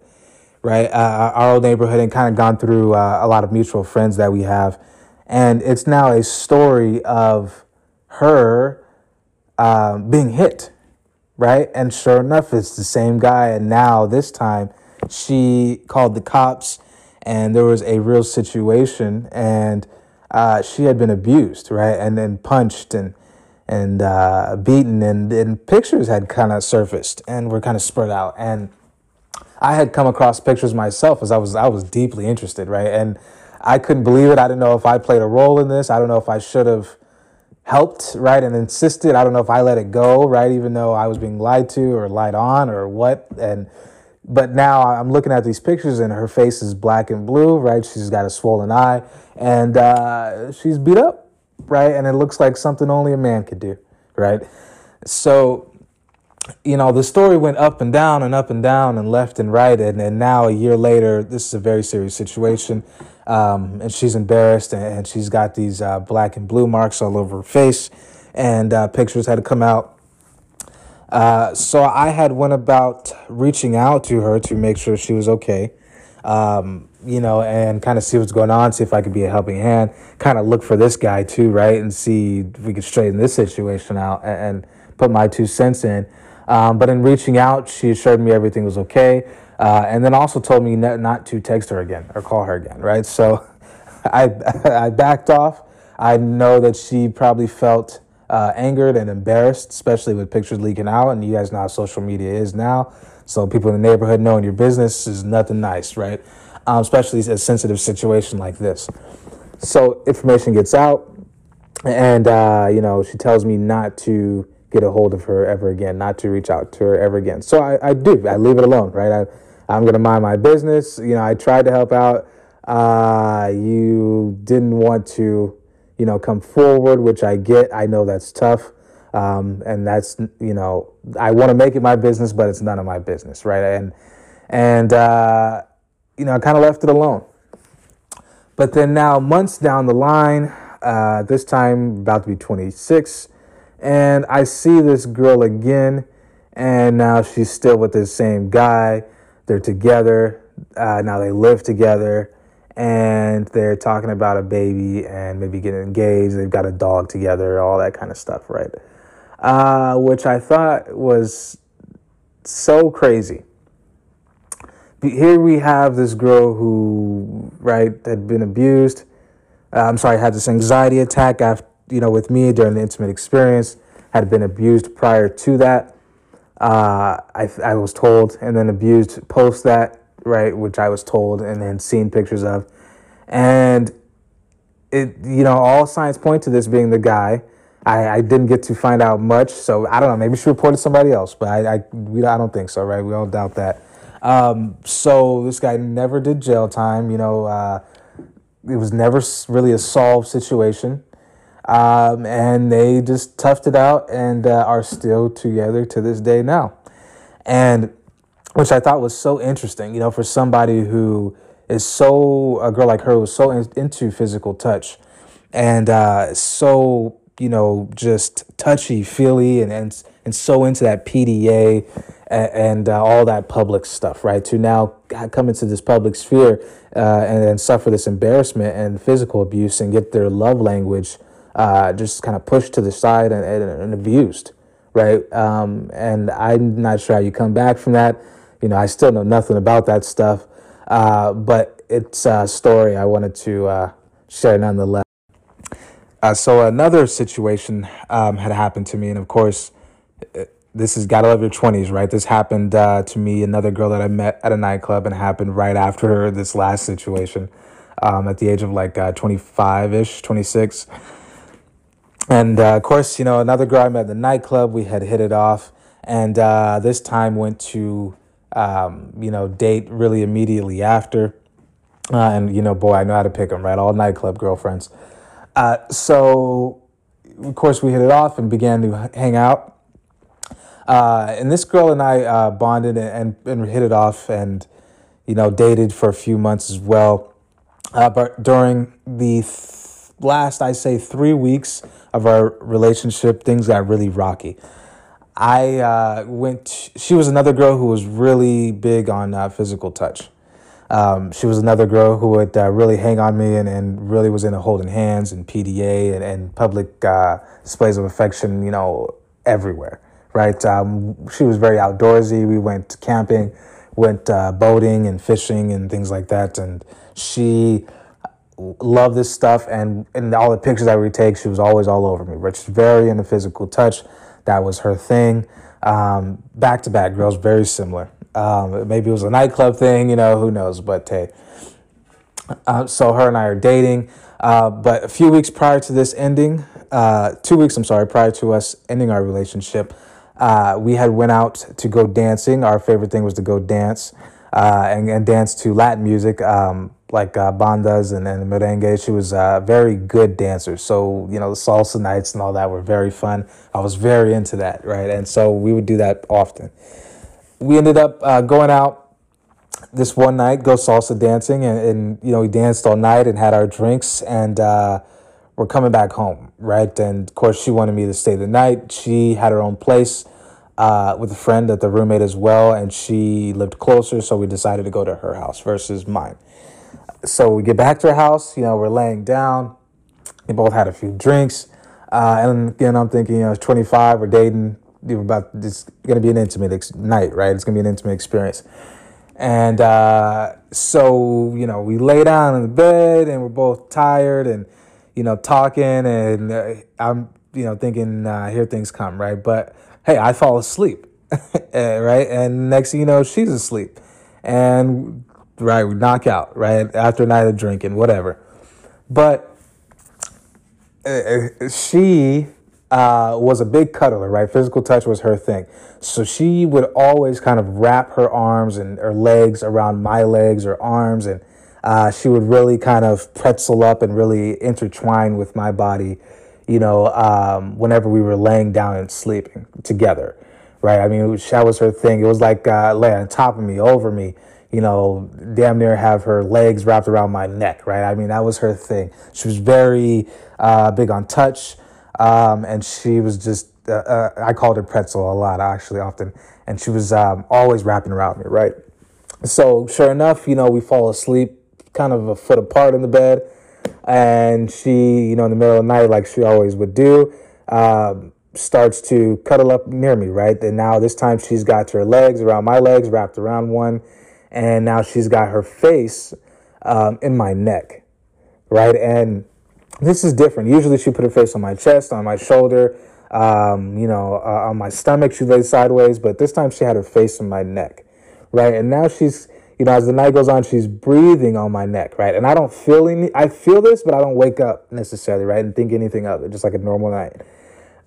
right? Uh, our old neighborhood and kind of gone through a lot of mutual friends that we have. And it's now a story of her being hit, right? And sure enough, it's the same guy. And now this time she called the cops and there was a real situation and uh, she had been abused, right? And then punched and and uh, beaten and, and pictures had kind of surfaced and were kind of spread out. And I had come across pictures myself as I was I was deeply interested, right? And I couldn't believe it. I didn't know if I played a role in this. I don't know if I should have helped, right, and insisted. I don't know if I let it go, right, even though I was being lied to or lied on or what. And but now I'm looking at these pictures and her face is black and blue, right? She's got a swollen eye and uh, she's beat up, right? And it looks like something only a man could do, right? So you know, the story went up and down and up and down and left and right. And, and now, a year later, this is a very serious situation. Um, and she's embarrassed and, she's got these uh, black and blue marks all over her face. And uh, pictures had to come out. Uh, so I had went about reaching out to her to make sure she was okay. Um, you know, and kind of see what's going on, see if I could be a helping hand, kind of look for this guy too, right? And see if we could straighten this situation out and, and put my two cents in. Um, but in reaching out, she assured me everything was okay. Uh, and then also told me not, to text her again or call her again, right? So I, I backed off. I know that she probably felt uh, angered and embarrassed, especially with pictures leaking out. And you guys know how social media is now. So people in the neighborhood knowing your business is nothing nice, right? Um, especially a sensitive situation like this. So information gets out, and uh, you know she tells me not to get a hold of her ever again, not to reach out to her ever again. So I, I do. I leave it alone, right? I, I'm going to mind my business. You know, I tried to help out. Uh, you didn't want to, you know, come forward, which I get. I know that's tough. Um, and that's, you know, I want to make it my business, but it's none of my business, right? And, and, uh, you know, I kind of left it alone. But then now, months down the line, uh, this time about to be 26, and I see this girl again, and now she's still with the same guy. They're together. Uh, now they live together, and they're talking about a baby and maybe getting engaged. They've got a dog together, all that kind of stuff, right? uh, which I thought was so crazy. Here we have this girl who, right, had been abused. Uh, I'm sorry, had this anxiety attack after, you know, with me during the intimate experience. Had been abused prior to that. Uh, I, I was told, and then abused post that, right, which I was told, and then seen pictures of, and it, you know, all signs point to this being the guy. I, I didn't get to find out much, so I don't know. Maybe she reported somebody else, but I, I, we, I don't think so, right? We all doubt that. Um, so this guy never did jail time. You know, uh, it was never really a solved situation. Um, and they just toughed it out and uh, are still together to this day now. And which I thought was so interesting, you know, for somebody who is so, a girl like her was so in, into physical touch and uh, so, you know, just touchy feely and, and, and so into that PDA and, and uh, all that public stuff, right? To now come into this public sphere uh, and then suffer this embarrassment and physical abuse and get their love language uh, just kind of pushed to the side and, and, and abused, right? Um, and I'm not sure how you come back from that. You know, I still know nothing about that stuff, uh, but it's a story I wanted to uh, share nonetheless. Uh, so another situation um, had happened to me, and of course, uh, this is got to love your twenties, right? This happened uh, to me, another girl that I met at a nightclub, and happened right after this last situation, um, at the age of like twenty five ish, twenty six. And uh, of course, you know, another girl I met at the nightclub, we had hit it off. And uh, this time went to, um, you know, date really immediately after. Uh, and, you know, boy, I know how to pick them, right? All nightclub girlfriends. Uh, so, of course, we hit it off and began to hang out. Uh, and this girl and I uh, bonded and, and, hit it off and, you know, dated for a few months as well. but during the th- last, I say, three weeks of our relationship, things got really rocky. I uh, went. She was another girl who was really big on uh, physical touch. Um, she was another girl who would uh, really hang on me and, and really was into holding hands and PDA and, and public uh, displays of affection, you know, everywhere, right? Um, she was very outdoorsy. We went camping, went uh, boating and fishing and things like that. And she love this stuff, and in all the pictures I would take, she was always all over me. Rich, very into physical touch. That was her thing. Back to back girls, very similar. Um, maybe it was a nightclub thing, you know, who knows? But hey, uh, so her and I are dating. Uh, but a few weeks prior to this ending, uh, two weeks, I'm sorry, prior to us ending our relationship, uh, we had went out to go dancing. Our favorite thing was to go dance uh, and, and dance to Latin music. Um, like uh, bandas and, and merengue. She was a very good dancer. So, you know, the salsa nights and all that were very fun. I was very into that, right? And so we would do that often. We ended up uh, going out this one night, go salsa dancing, and, and, you know, we danced all night and had our drinks, and uh, we're coming back home, right? And of course, she wanted me to stay the night. She had her own place. Uh, with a friend at the roommate as well, and she lived closer, so we decided to go to her house versus mine so we get back to our house, you know, we're laying down. We both had a few drinks. Uh, and again, I'm thinking, you know, 25, we're dating, we're about, it's to be an intimate ex- night, right? It's to be an intimate experience. And uh, so, you know, we lay down in the bed and we're both tired and, you know, talking. And uh, I'm, you know, thinking, uh, here things come, right? But hey, I fall asleep, right? And next thing you know, she's asleep. And right? We knock out, right? After a night of drinking, whatever. But uh, uh, she uh, was a big cuddler, right? Physical touch was her thing. So she would always kind of wrap her arms and her legs around my legs or arms, and uh, she would really kind of pretzel up and really intertwine with my body, you know, um, whenever we were laying down and sleeping together, right? I mean, that was her thing. It was like uh, on top of me, over me you know, damn near have her legs wrapped around my neck, right? I mean, that was her thing. She was very uh, big on touch, um, and she was just, uh, uh, I called her pretzel a lot, actually, often, and she was um, always wrapping around me, right? So, sure enough, you know, we fall asleep kind of a foot apart in the bed, and she, you know, in the middle of the night, like she always would do, um, starts to cuddle up near me, right? And now this time she's got her legs around my legs, wrapped around one, and now she's got her face um, in my neck, right? And this is different. Usually she put her face on my chest, on my shoulder, um, you know, uh, on my stomach. She lay sideways, but this time she had her face in my neck, right? And now she's, you know, as the night goes on, she's breathing on my neck, right? And I don't feel any, I feel this, but I don't wake up necessarily, right? And think anything of it, just like a normal night.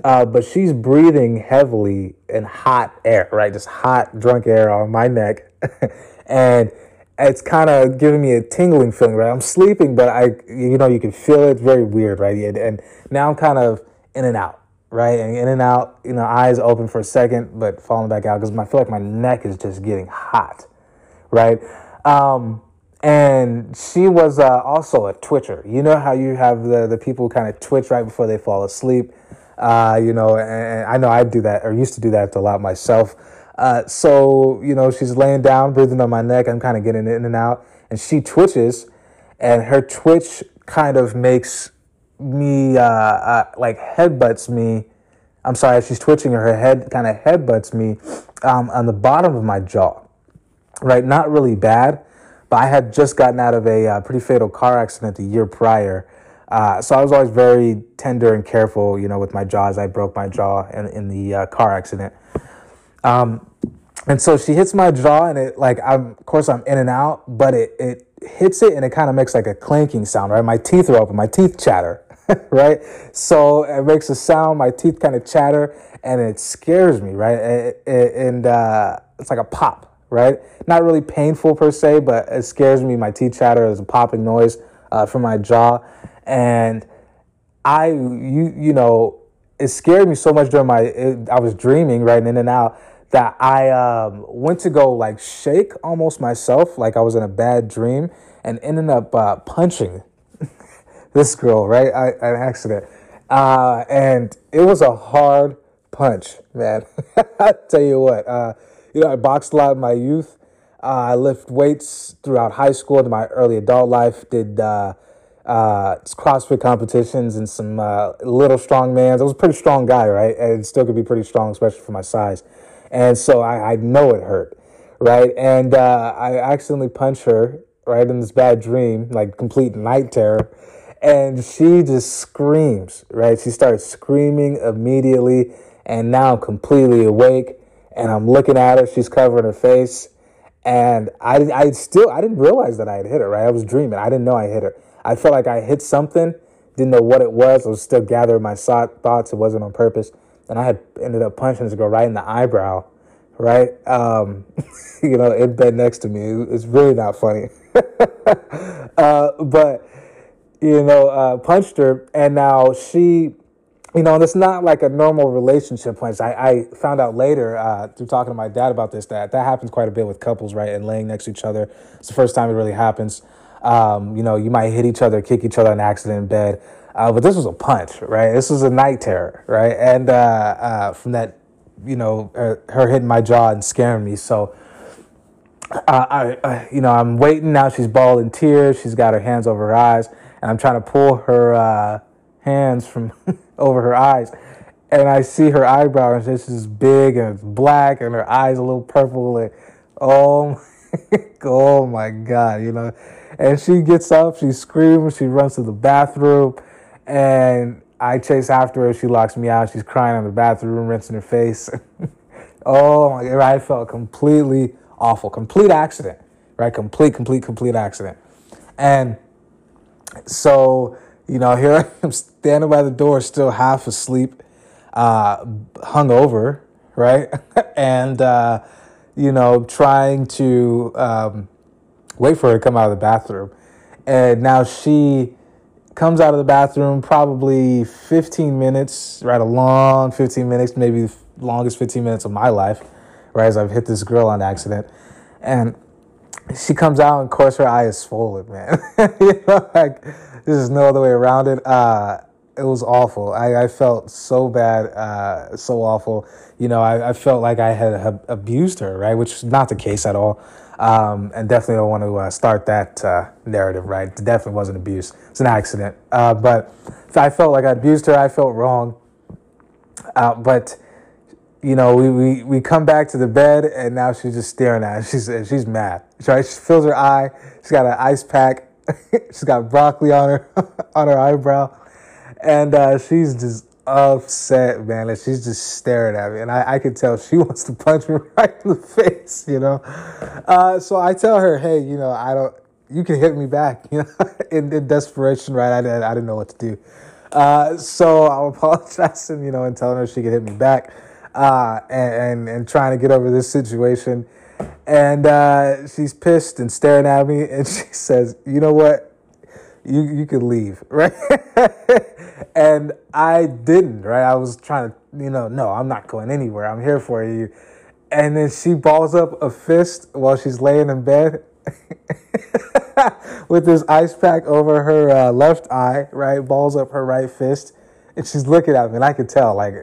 Uh, but she's breathing heavily in hot air, right? Just hot, drunk air on my neck. and it's kind of giving me a tingling feeling, right? I'm sleeping, but I, you know, you can feel it. Very weird, right? And, and now I'm kind of in and out, right? And in and out, you know, eyes open for a second, but falling back out because I feel like my neck is just getting hot, right? Um, and she was uh, also a twitcher. You know how you have the, the people kind of twitch right before they fall asleep? Uh, you know, and I know I do that or used to do that a lot myself. Uh, so, you know, she's laying down, breathing on my neck. I'm kind of getting in and out. And she twitches, and her twitch kind of makes me, uh, uh, like, headbutts me. I'm sorry, she's twitching, her head kind of headbutts me um, on the bottom of my jaw. Right? Not really bad, but I had just gotten out of a uh, pretty fatal car accident the year prior. Uh, so I was always very tender and careful, you know, with my jaws. I broke my jaw in, in the uh, car accident. Um, and so she hits my jaw and it like I'm of course I'm in and out, but it it hits it and it kind of makes like a clanking sound, right? My teeth are open, my teeth chatter, right? So it makes a sound, my teeth kind of chatter and it scares me, right? It, it, and uh, it's like a pop, right? Not really painful per se, but it scares me. My teeth chatter is a popping noise uh, from my jaw, and I you you know it scared me so much during my it, I was dreaming right in and out that I um, went to go like shake almost myself, like I was in a bad dream, and ended up uh, punching this girl, right? I, an accident. Uh, and it was a hard punch, man. I tell you what, uh, you know, I boxed a lot in my youth. Uh, I lift weights throughout high school and my early adult life. Did uh, uh, CrossFit competitions and some little strong mans. I was a pretty strong guy, right? And still could be pretty strong, especially for my size. And so I, I know it hurt, right? And uh, I accidentally punched her right in this bad dream, like complete night terror. And she just screams, right? She starts screaming immediately. And now I'm completely awake and I'm looking at her. She's covering her face. And I, I still, I didn't realize that I had hit her, right? I was dreaming. I didn't know I hit her. I felt like I hit something, didn't know what it was. I was still gathering my thoughts. It wasn't on purpose and I had ended up punching this girl right in the eyebrow, right? Um, you know, in bed next to me. It's really not funny. uh, but, you know, uh, punched her, and now she, you know, and it's not like a normal relationship punch. I, I found out later uh, through talking to my dad about this that that happens quite a bit with couples, right? And laying next to each other. It's the first time it really happens. Um, you know, you might hit each other, kick each other in accident in bed. Uh, but this was a punch, right? This was a night terror, right? And uh, uh, from that, you know, her, her, hitting my jaw and scaring me. So, uh, I, you know, I'm waiting now. She's bawling tears. She's got her hands over her eyes, and I'm trying to pull her uh, hands from over her eyes. And I see her eyebrow, and this is big and it's black, and her eyes a little purple. And oh, oh my God, you know. And she gets up, she screams, she runs to the bathroom and I chase after her. She locks me out. She's crying in the bathroom, rinsing her face. oh my god! I felt completely awful. Complete accident, right? Complete, complete, complete accident. And so, you know, here I am standing by the door, still half asleep, uh, hungover, right? and, uh, you know, trying to um, wait for her to come out of the bathroom. And now she comes out of the bathroom probably 15 minutes, right? A long 15 minutes, maybe the longest 15 minutes of my life, right? As I've hit this girl on accident. And she comes out, and of course, her eye is swollen, man. you know, like, there's no other way around it. Uh, it was awful. I, I felt so bad, uh, so awful. You know, I, I felt like I had abused her, right? Which is not the case at all. Um, and definitely don't want to uh, start that uh, narrative, right? It definitely wasn't abuse. It's an accident. Uh, but I felt like I abused her. I felt wrong. Uh, but you know, we, we, we come back to the bed and now she's just staring at us. She's, she's mad. She fills her eye. She's got an ice pack. she's got broccoli on her, on her eyebrow. And uh, she's just upset, man. And she's just staring at me. And I, I can tell she wants to punch me right in the face, you know? Uh, so I tell her, hey, you know, I don't, you can hit me back, you know, in, in desperation, right? I, I, I didn't know what to do. Uh, so I'm apologizing, you know, and telling her she could hit me back uh, and, and, and trying to get over this situation. And uh, she's pissed and staring at me, and she says, "You know what? You you could leave, right?" and I didn't, right? I was trying to, you know, no, I'm not going anywhere. I'm here for you. And then she balls up a fist while she's laying in bed. with this ice pack over her uh, left eye, right? Balls up her right fist, and she's looking at me, and I could tell, like,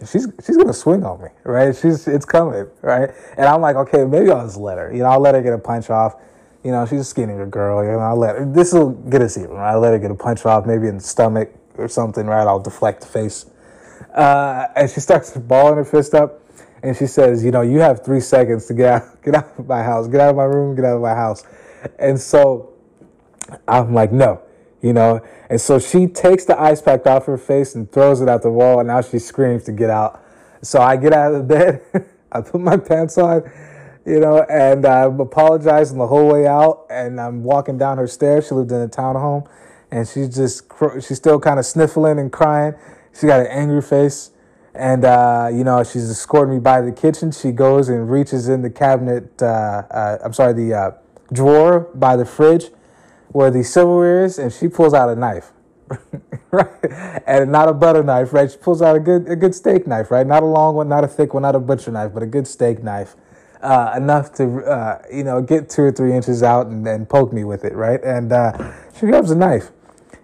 she's she's gonna swing on me, right? She's it's coming, right? And I'm like, okay, maybe I'll just let her. You know, I'll let her get a punch off. You know, she's a skinnier girl. You know, I'll let her. This will get us even. Right? I'll let her get a punch off, maybe in the stomach or something, right? I'll deflect the face. Uh, and she starts balling her fist up, and she says, "You know, you have three seconds to get out, get out of my house, get out of my room, get out of my house." And so I'm like, "No." you know. And so she takes the ice pack off her face and throws it at the wall, and now she screams to get out. So I get out of the bed, I put my pants on, you know, and I'm apologizing the whole way out. And I'm walking down her stairs. She lived in a townhome, and she's just she's still kind of sniffling and crying. She got an angry face. And, uh, you know, she's escorting me by the kitchen. She goes and reaches in the cabinet, uh, uh, I'm sorry, the uh, drawer by the fridge where the silverware is, and she pulls out a knife, right? And not a butter knife, right? She pulls out a good a good steak knife, right? Not a long one, not a thick one, not a butcher knife, but a good steak knife, uh, enough to uh, you know get two or three inches out and, and poke me with it, right? And uh, she grabs a knife,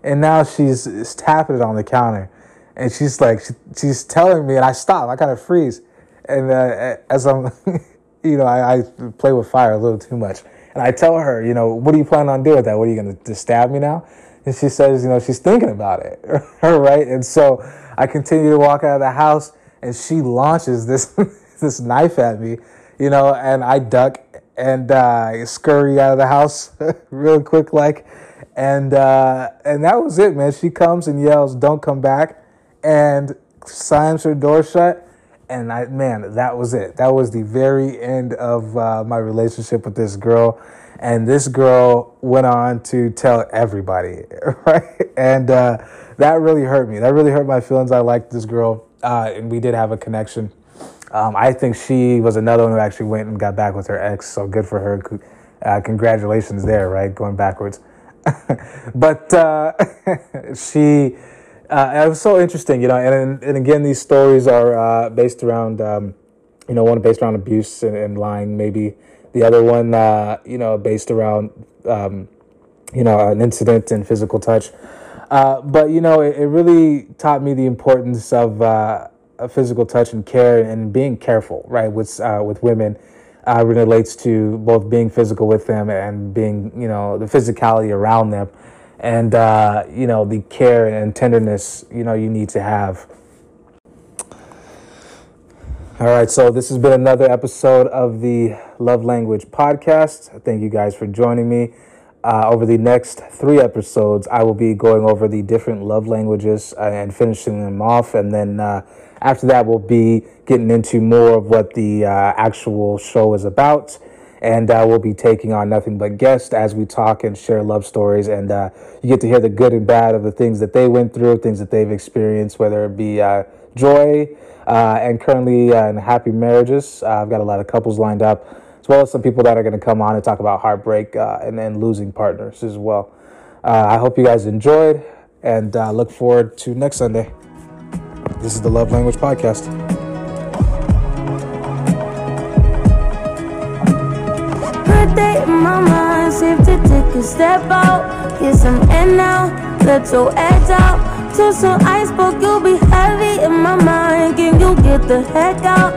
and now she's, she's tapping it on the counter, and she's like she, she's telling me, and I stop, I kind of freeze, and uh, as I'm, you know, I, I play with fire a little too much. And I tell her, you know, what do you plan on doing with that? What are you going to stab me now? And she says, you know, she's thinking about it, right? And so I continue to walk out of the house, and she launches this this knife at me, you know, and I duck and uh, scurry out of the house real quick, like, and uh, and that was it, man. She comes and yells, "Don't come back," and slams her door shut and I man, that was it. That was the very end of uh, my relationship with this girl, and this girl went on to tell everybody, right? And uh, that really hurt me. That really hurt my feelings. I liked this girl, uh, and we did have a connection. Um, I think she was another one who actually went and got back with her ex. So good for her. Uh, congratulations there, right? Going backwards, but uh, she uh, it was so interesting, you know, and and again, these stories are uh, based around, um, you know, one based around abuse and, and lying, maybe the other one, uh, you know, based around, um, you know, an incident and physical touch. Uh, but you know, it, it, really taught me the importance of, of physical touch and care and being careful, right, with uh, with women. Uh, relates to both being physical with them and being, you know, the physicality around them and uh, you know the care and tenderness you know you need to have. All right, so this has been another episode of the Love Language Podcast. Thank you guys for joining me. Uh, over the next three episodes, I will be going over the different love languages uh, and finishing them off. And then uh, after that, we'll be getting into more of what the uh, actual show is about and uh, we'll be taking on nothing but guests as we talk and share love stories. And uh, you get to hear the good and bad of the things that they went through, things that they've experienced, whether it be uh, joy uh, and currently uh, in happy marriages. Uh, I've got a lot of couples lined up, as well as some people that are going to come on and talk about heartbreak and then losing partners as well. I hope you guys enjoyed and look forward to next Sunday. This is the Love Language Podcast. day in my mind to take a step out Get some now Let your edge out some iceberg You'll be heavy in my mind Can you get the heck out?